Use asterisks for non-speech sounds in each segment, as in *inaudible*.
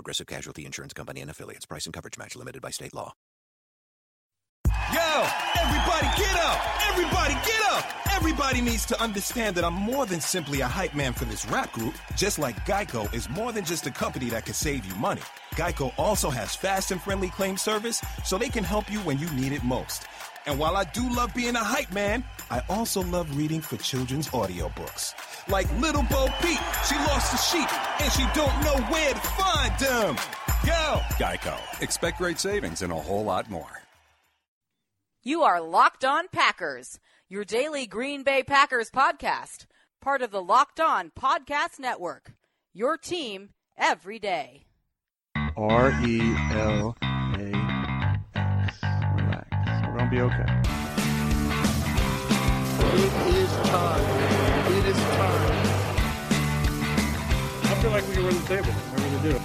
Progressive Casualty Insurance Company and affiliates. Price and coverage match limited by state law. Yo, everybody get up! Everybody get up! Everybody needs to understand that I'm more than simply a hype man for this rap group, just like Geico is more than just a company that can save you money. Geico also has fast and friendly claim service so they can help you when you need it most. And while I do love being a hype man, I also love reading for children's audiobooks. Like Little Bo Peep, she lost the sheep and she don't know where to find them. Go! Geico. Expect great savings and a whole lot more. You are Locked On Packers, your daily Green Bay Packers podcast, part of the Locked On Podcast Network. Your team every day. R E L to be okay. It is time. It is time. I feel like we can win the table. I really do.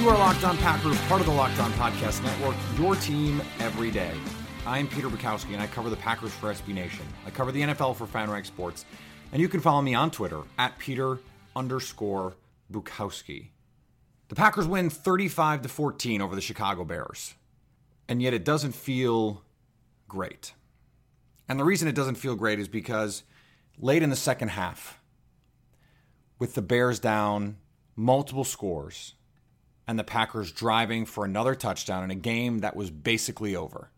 You are Locked On Packers, part of the Locked On Podcast Network, your team every day. I'm Peter Bukowski, and I cover the Packers for SB Nation. I cover the NFL for FanRag Sports, and you can follow me on Twitter at Peter underscore Bukowski. The Packers win 35 to 14 over the Chicago Bears, and yet it doesn't feel great. And the reason it doesn't feel great is because late in the second half, with the Bears down multiple scores, and the Packers driving for another touchdown in a game that was basically over.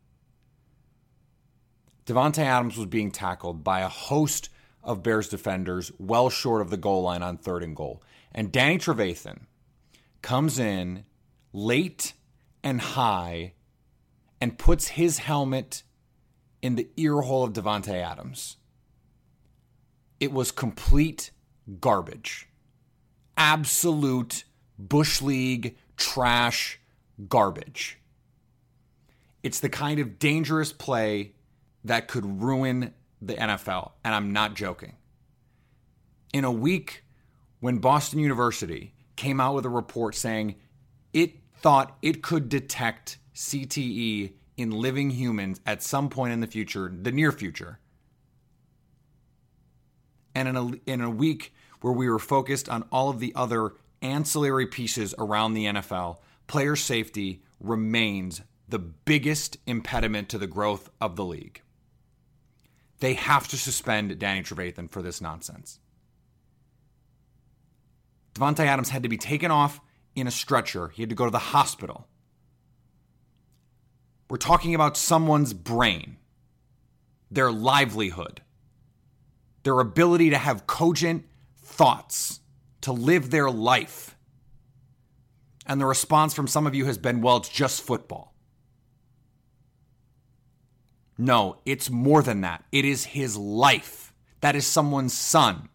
Davante Adams was being tackled by a host of Bears defenders well short of the goal line on third and goal. And Danny Trevathan comes in late and high and puts his helmet in the ear hole of Davante Adams. It was complete garbage. Absolute Bush League trash garbage. It's the kind of dangerous play that could ruin the NFL, and I'm not joking. In a week when Boston University came out with a report saying it thought it could detect CTE in living humans at some point in the future, the near future. And in a, in a week where we were focused on all of the other ancillary pieces around the NFL, player safety remains the biggest impediment to the growth of the league. They have to suspend Danny Trevathan for this nonsense. Davante Adams had to be taken off in a stretcher. He had to go to the hospital. We're talking about someone's brain, their livelihood, their ability to have cogent thoughts to live their life. And the response from some of you has been, well, it's just football. No, it's more than that. It is his life. That is someone's son.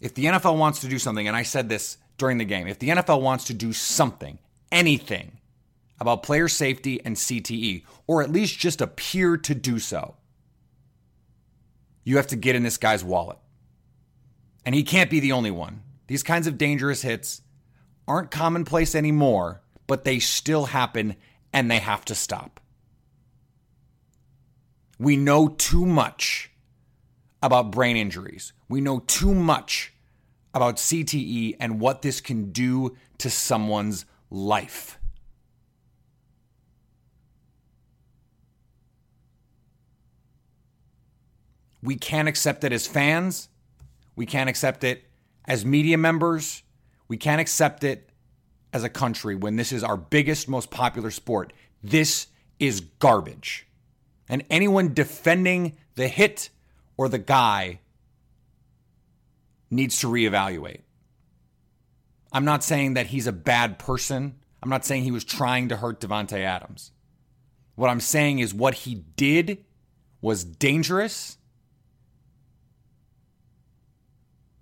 If the NFL wants to do something, and I said this during the game, if the NFL wants to do something, anything about player safety and CTE, or at least just appear to do so, you have to get in this guy's wallet. And he can't be the only one. These kinds of dangerous hits aren't commonplace anymore, but they still happen and they have to stop. We know too much about brain injuries. We know too much about CTE and what this can do to someone's life. We can't accept it as fans. We can't accept it as media members. We can't accept it as a country when this is our biggest, most popular sport. This is garbage. And anyone defending the hit or the guy needs to reevaluate. I'm not saying that he's a bad person. I'm not saying he was trying to hurt Davante Adams. What I'm saying is what he did was dangerous.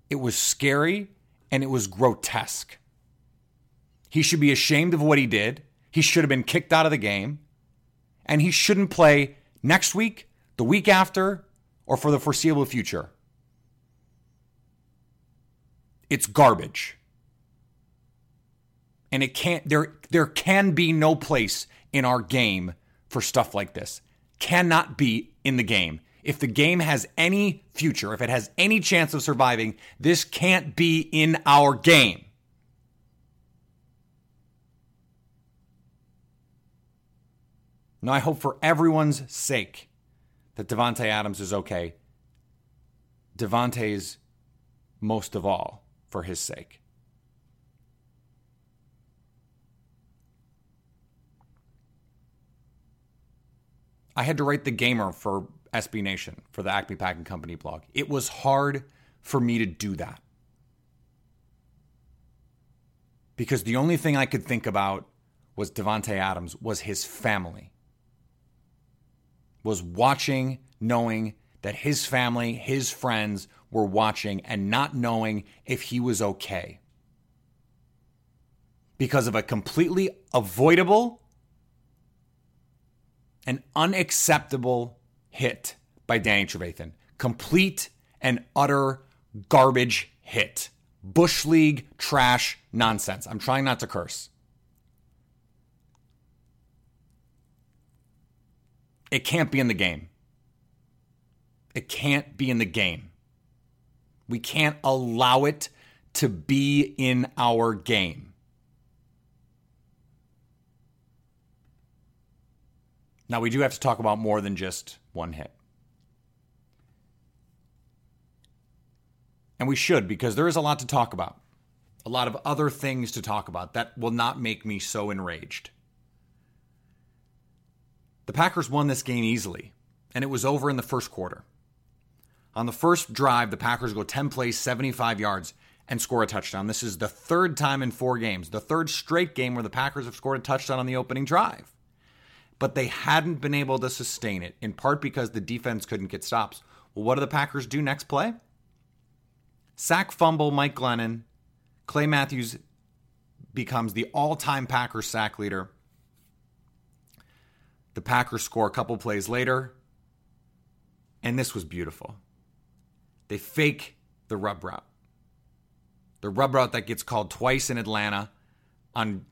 It was scary and it was grotesque. He should be ashamed of what he did. He should have been kicked out of the game. And he shouldn't play next week, the week after, or for the foreseeable future. It's garbage. And it can't there there can be no place in our game for stuff like this. Cannot be in the game. If the game has any future, if it has any chance of surviving, this can't be in our game. Now, I hope for everyone's sake that Davante Adams is okay. Davante's most of all for his sake. I had to write the gamer for SB Nation for the Acme Packing Company blog. It was hard for me to do that. Because the only thing I could think about was Davante Adams, was his family. Was watching, knowing that his family, his friends were watching and not knowing if he was okay. Because of a completely avoidable and unacceptable hit by Danny Trevathan. Complete and utter garbage hit. Bush League trash nonsense. I'm trying not to curse. It can't be in the game. It can't be in the game. We can't allow it to be in our game. Now, we do have to talk about more than just one hit. And we should because there is a lot to talk about. A lot of other things to talk about that will not make me so enraged. The Packers won this game easily, and it was over in the first quarter. On the first drive, the Packers go 10 plays, 75 yards, and score a touchdown. This is the third time in four games, the third straight game where the Packers have scored a touchdown on the opening drive but they hadn't been able to sustain it, in part because the defense couldn't get stops. Well, what do the Packers do next play? Sack fumble Mike Glennon. Clay Matthews becomes the all time Packers sack leader. The Packers score a couple plays later, and this was beautiful. They fake the rub route. The rub route that gets called twice in Atlanta on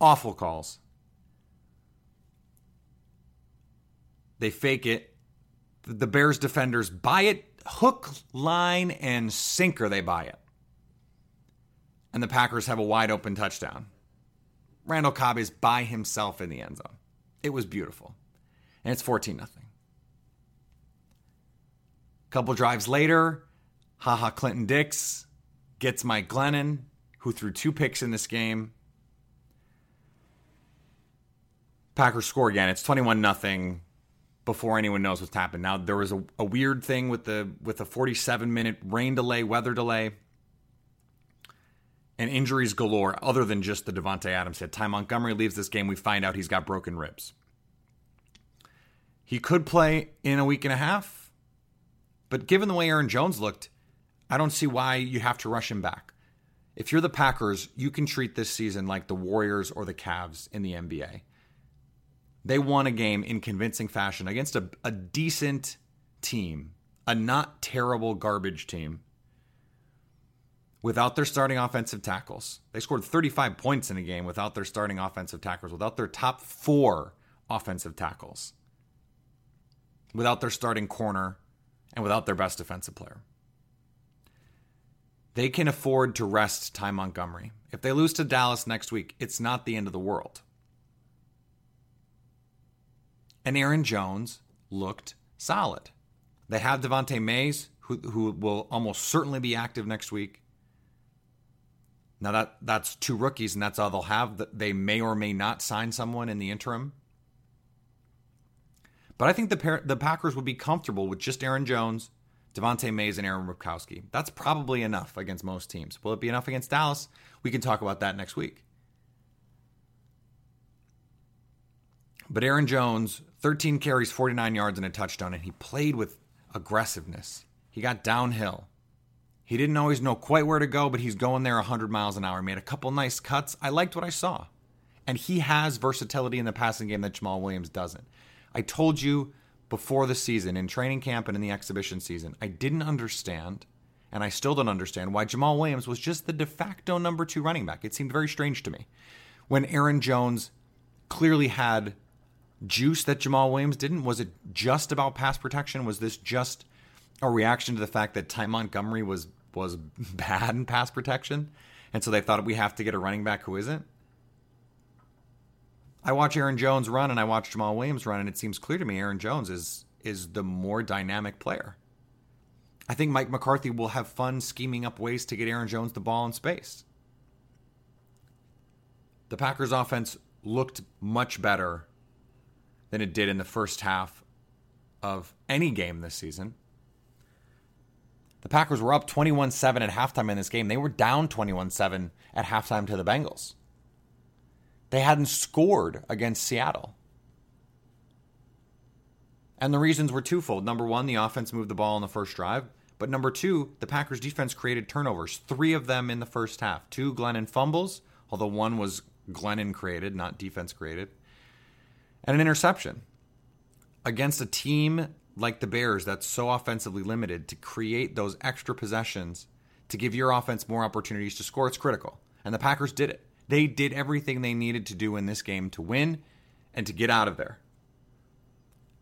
awful calls. They fake it. The Bears defenders buy it hook, line, and sinker. They buy it. And the Packers have a wide open touchdown. Randall Cobb is by himself in the end zone. It was beautiful. And it's 14 nothing. Couple drives later, Ha Ha Clinton-Dix gets Mike Glennon, who threw two picks in this game. Packers score again. It's 21 nothing before anyone knows what's happened. Now there was a, a weird thing with the with a 47 minute rain delay, weather delay, and injuries galore. Other than just the Davante Adams hit, Ty Montgomery leaves this game. We find out he's got broken ribs. He could play in a week and a half, but given the way Aaron Jones looked, I don't see why you have to rush him back. If you're the Packers, you can treat this season like the Warriors or the Cavs in the NBA. They won a game in convincing fashion against a, a decent team, a not terrible garbage team, without their starting offensive tackles. They scored 35 points in a game without their starting offensive tackles, without their top four offensive tackles, without their starting corner, and without their best defensive player. they can afford to rest Ty Montgomery. If they lose to Dallas next week, it's not the end of the world. And Aaron Jones looked solid. They have Devante Mays, who, who will almost certainly be active next week. Now that that's two rookies, and that's all they'll have. They may or may not sign someone in the interim. But I think the the Packers would be comfortable with just Aaron Jones, Devante Mays, and Aaron Ripkowski. That's probably enough against most teams. Will it be enough against Dallas? We can talk about that next week. But Aaron Jones, 13 carries, 49 yards, and a touchdown, and he played with aggressiveness. He got downhill. He didn't always know quite where to go, but he's going there 100 miles an hour. Made a couple nice cuts. I liked what I saw. And he has versatility in the passing game that Jamaal Williams doesn't. I told you before the season, in training camp and in the exhibition season, I didn't understand, and I still don't understand, why Jamaal Williams was just the de facto number two running back. It seemed very strange to me. When Aaron Jones clearly had juice that Jamaal Williams didn't, was it just about pass protection? Was this just a reaction to the fact that Ty Montgomery was was *laughs* bad in pass protection, and so they thought we have to get a running back who isn't. I watch Aaron Jones run and I watch Jamaal Williams run, and it seems clear to me Aaron Jones is is the more dynamic player. I think Mike McCarthy will have fun scheming up ways to get Aaron Jones the ball in space. The Packers offense looked much better than it did in the first half of any game this season. The Packers were up 21 7 at halftime in this game. They were down 21 7 at halftime to the Bengals. They hadn't scored against Seattle. And the reasons were twofold. Number one, the offense moved the ball on the first drive. But number two, the Packers defense created turnovers, three of them in the first half. Two Glennon fumbles, although one was Glennon created, not defense created, and an interception. Against a team like the Bears that's so offensively limited to create those extra possessions to give your offense more opportunities to score, it's critical. And the Packers did it. They did everything they needed to do in this game to win and to get out of there.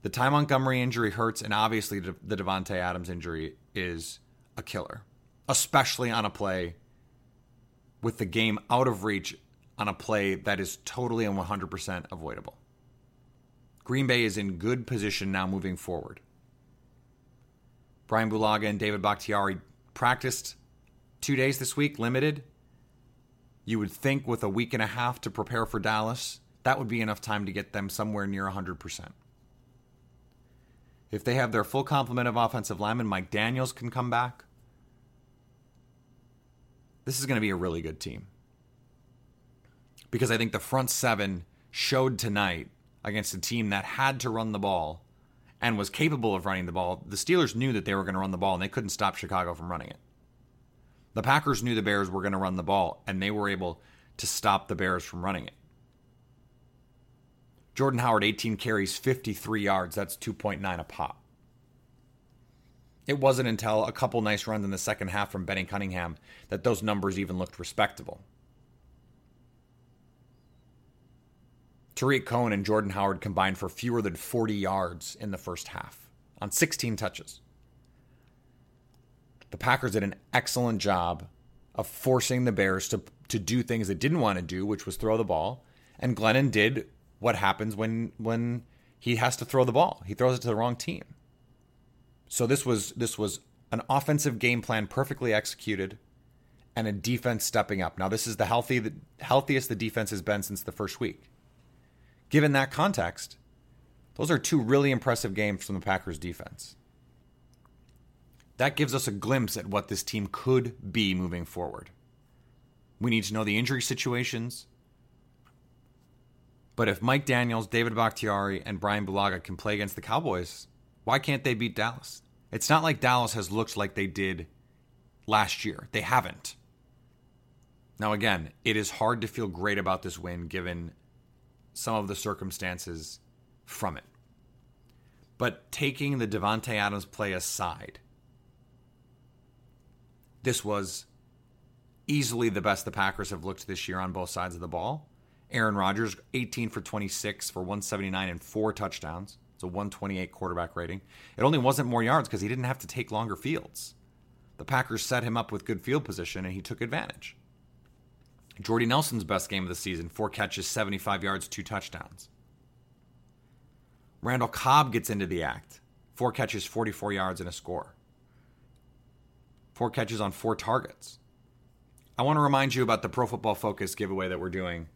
The Ty Montgomery injury hurts, and obviously the Davante Adams injury is a killer, especially on a play with the game out of reach on a play that is totally and 100% avoidable. Green Bay is in good position now moving forward. Brian Bulaga and David Bakhtiari practiced two days this week, limited. You would think with a week and a half to prepare for Dallas, that would be enough time to get them somewhere near 100%. If they have their full complement of offensive linemen, Mike Daniels can come back. This is going to be a really good team. Because I think the front seven showed tonight against a team that had to run the ball and was capable of running the ball, the Steelers knew that they were going to run the ball and they couldn't stop Chicago from running it. The Packers knew the Bears were going to run the ball and they were able to stop the Bears from running it. Jordan Howard, 18 carries, 53 yards. That's 2.9 a pop. It wasn't until a couple nice runs in the second half from Benny Cunningham that those numbers even looked respectable. Tarik Cohen and Jordan Howard combined for fewer than 40 yards in the first half on 16 touches. Packers did an excellent job of forcing the Bears to, to do things they didn't want to do, which was throw the ball. And Glennon did what happens when when he has to throw the ball. He throws it to the wrong team. So this was this was an offensive game plan perfectly executed and a defense stepping up. Now this is the healthy the healthiest the defense has been since the first week given that context, those are two really impressive games from the Packers defense. That gives us a glimpse at what this team could be moving forward. We need to know the injury situations. But if Mike Daniels, David Bakhtiari, and Brian Bulaga can play against the Cowboys, why can't they beat Dallas? It's not like Dallas has looked like they did last year. They haven't. Now, again, it is hard to feel great about this win given some of the circumstances from it. But taking the Davante Adams play aside, this was easily the best the Packers have looked this year on both sides of the ball. Aaron Rodgers, 18 for 26 for 179 and four touchdowns. It's a 128 quarterback rating. It only wasn't more yards because he didn't have to take longer fields. The Packers set him up with good field position and he took advantage. Jordy Nelson's best game of the season four catches, 75 yards, two touchdowns. Randall Cobb gets into the act. Four catches, 44 yards, and a score. Four catches on four targets. I want to remind you about the Pro Football Focus giveaway that we're doing.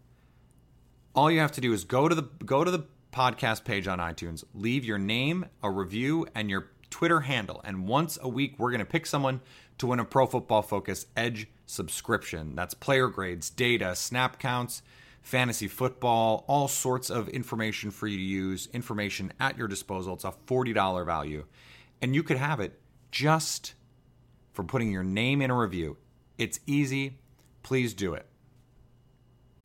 All you have to do is go to the go to the podcast page on iTunes, leave your name, a review, and your Twitter handle. And once a week, we're going to pick someone to win a Pro Football Focus Edge subscription. That's player grades, data, snap counts, fantasy football, all sorts of information for you to use, information at your disposal. It's a $40 value. And you could have it just for putting your name in a review. It's easy. Please do it.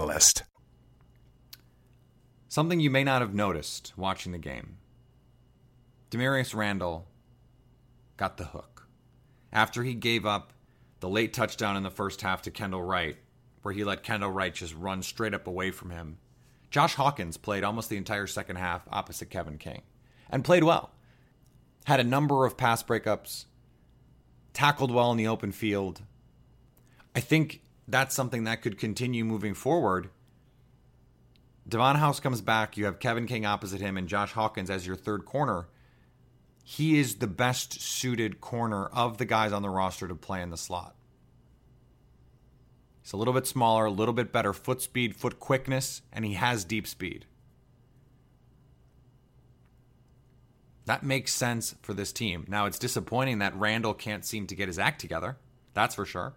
Catalyst. Something you may not have noticed watching the game. Damarious Randall got the hook. After he gave up the late touchdown in the first half to Kendall Wright, where he let Kendall Wright just run straight up away from him, Josh Hawkins played almost the entire second half opposite Kevin King and played well. Had a number of pass breakups, tackled well in the open field. I think that's something that could continue moving forward. Devon House comes back. You have Kevin King opposite him and Josh Hawkins as your third corner. He is the best suited corner of the guys on the roster to play in the slot. He's a little bit smaller, a little bit better foot speed, foot quickness, and he has deep speed. That makes sense for this team. Now, it's disappointing that Randall can't seem to get his act together. That's for sure.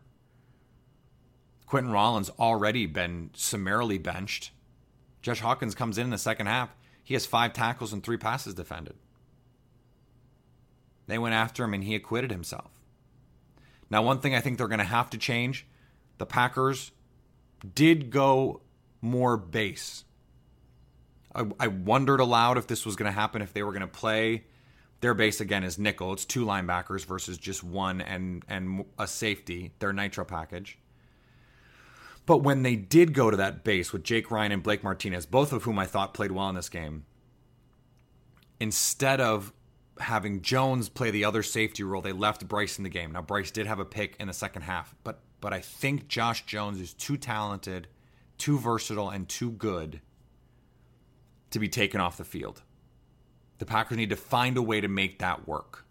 Quinten Rollins already been summarily benched. Josh Hawkins comes in in the second half. He has five tackles and three passes defended. They went after him and he acquitted himself. Now, one thing I think they're going to have to change the Packers did go more base. I, I wondered aloud if this was going to happen, if they were going to play their base again as nickel. It's two linebackers versus just one and, and a safety, their nitro package. But when they did go to that base with Jake Ryan and Blake Martinez, both of whom I thought played well in this game, instead of having Jones play the other safety role, they left Bryce in the game. Now Bryce did have a pick in the second half, but but I think Josh Jones is too talented, too versatile, and too good to be taken off the field. The Packers need to find a way to make that work.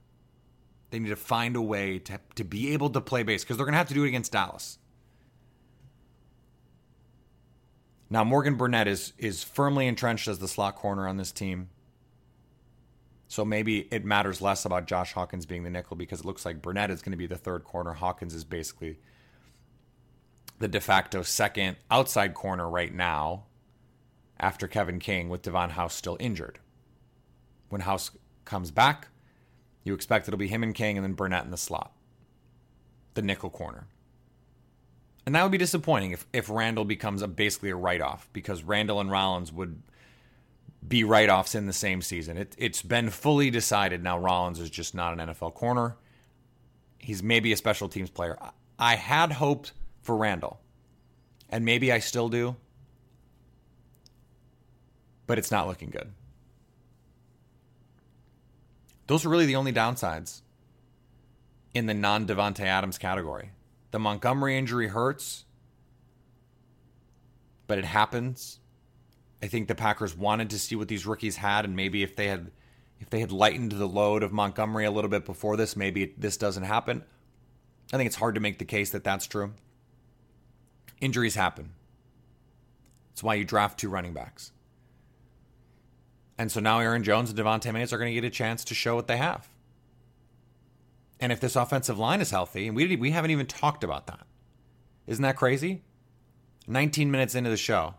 They need to find a way to, to be able to play base because they're going to have to do it against Dallas. Now Morgan Burnett is is firmly entrenched as the slot corner on this team. So maybe it matters less about Josh Hawkins being the nickel because it looks like Burnett is going to be the third corner. Hawkins is basically the de facto second outside corner right now after Kevin King with Devon House still injured. When House comes back, you expect it'll be him and King and then Burnett in the slot. The nickel corner. And that would be disappointing if, if Randall becomes a basically a write off because Randall and Rollins would be write offs in the same season. It, it's been fully decided now Rollins is just not an NFL corner. He's maybe a special teams player. I had hoped for Randall, and maybe I still do, but it's not looking good. Those are really the only downsides in the non Davante Adams category. The Montgomery injury hurts, but it happens. I think the Packers wanted to see what these rookies had, and maybe if they had if they had lightened the load of Montgomery a little bit before this, maybe this doesn't happen. I think it's hard to make the case that that's true. Injuries happen. That's why you draft two running backs. And so now Aaron Jones and Devante Mays are going to get a chance to show what they have. And if this offensive line is healthy, and we we haven't even talked about that. Isn't that crazy? 19 minutes into the show.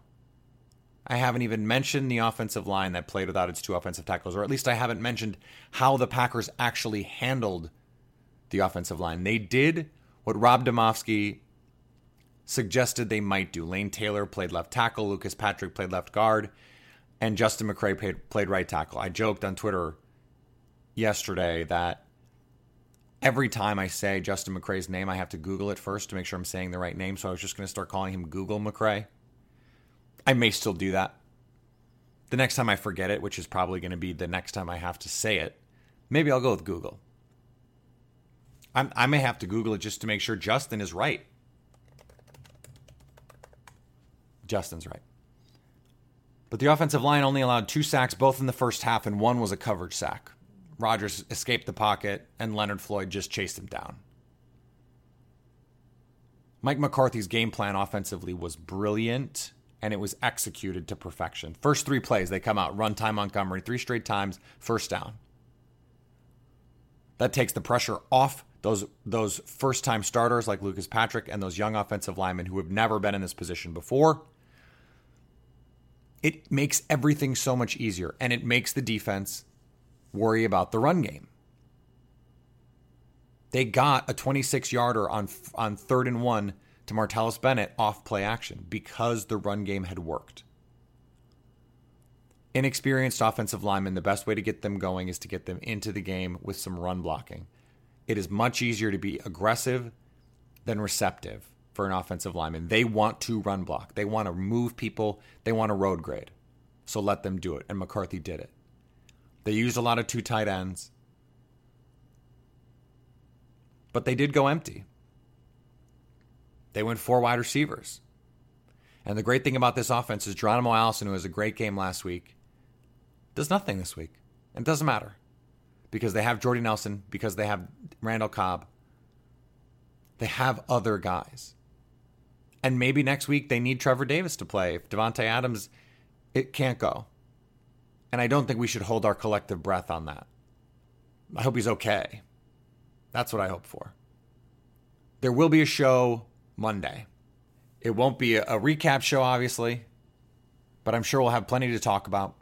I haven't even mentioned the offensive line that played without its two offensive tackles, or at least I haven't mentioned how the Packers actually handled the offensive line. They did what Rob Demovsky suggested they might do. Lane Taylor played left tackle, Lucas Patrick played left guard, and Justin McCray played, played right tackle. I joked on Twitter yesterday that every time I say Justin McCray's name, I have to Google it first to make sure I'm saying the right name. So I was just going to start calling him Google McCray. I may still do that. The next time I forget it, which is probably going to be the next time I have to say it, maybe I'll go with Google. I'm, i may have to Google it just to make sure Justin is right. Justin's right. But the offensive line only allowed two sacks, both in the first half, and one was a coverage sack. Rodgers escaped the pocket, and Leonard Floyd just chased him down. Mike McCarthy's game plan offensively was brilliant, and it was executed to perfection. First three plays, they come out, run Ty Montgomery, three straight times, first down. That takes the pressure off those those first time starters like Lucas Patrick and those young offensive linemen who have never been in this position before. It makes everything so much easier and it makes the defense worry about the run game. They got a 26 yarder on on third and one to Martellus Bennett off play action because the run game had worked. Inexperienced offensive linemen, the best way to get them going is to get them into the game with some run blocking. It is much easier to be aggressive than receptive for an offensive lineman. They want to run block, they want to move people, they want to road grade. So let them do it. And McCarthy did it. They used a lot of two tight ends, but they did go empty. They went four wide receivers. And the great thing about this offense is Geronimo Allison, who has a great game last week, does nothing this week. It doesn't matter because they have Jordy Nelson, because they have Randall Cobb. They have other guys. And maybe next week they need Trevor Davis to play. If Davante Adams, it can't go. And I don't think we should hold our collective breath on that. I hope he's okay. That's what I hope for. There will be a show Monday. It won't be a, a recap show, obviously, but I'm sure we'll have plenty to talk about.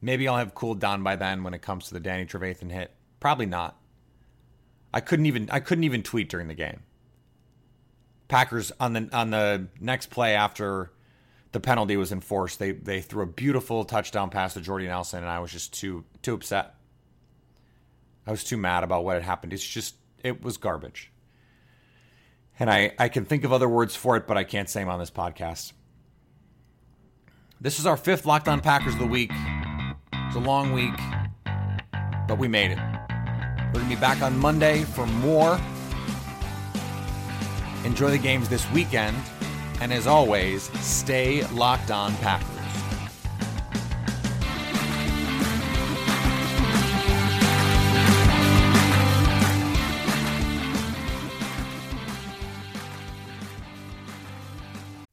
Maybe I'll have cooled down by then when it comes to the Danny Trevathan hit. Probably not. I couldn't even I couldn't even tweet during the game. Packers on the on the next play after the penalty was enforced, they they threw a beautiful touchdown pass to Jordy Nelson, and I was just too too upset. I was too mad about what had happened. It's just it was garbage. And I, I can think of other words for it, but I can't say them on this podcast. This is our fifth Locked On Packers of the week. It's a long week, but we made it. We're going to be back on Monday for more. Enjoy the games this weekend. And as always, stay locked on Packers.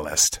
Catalyst.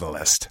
bushcenter.org/catalyst.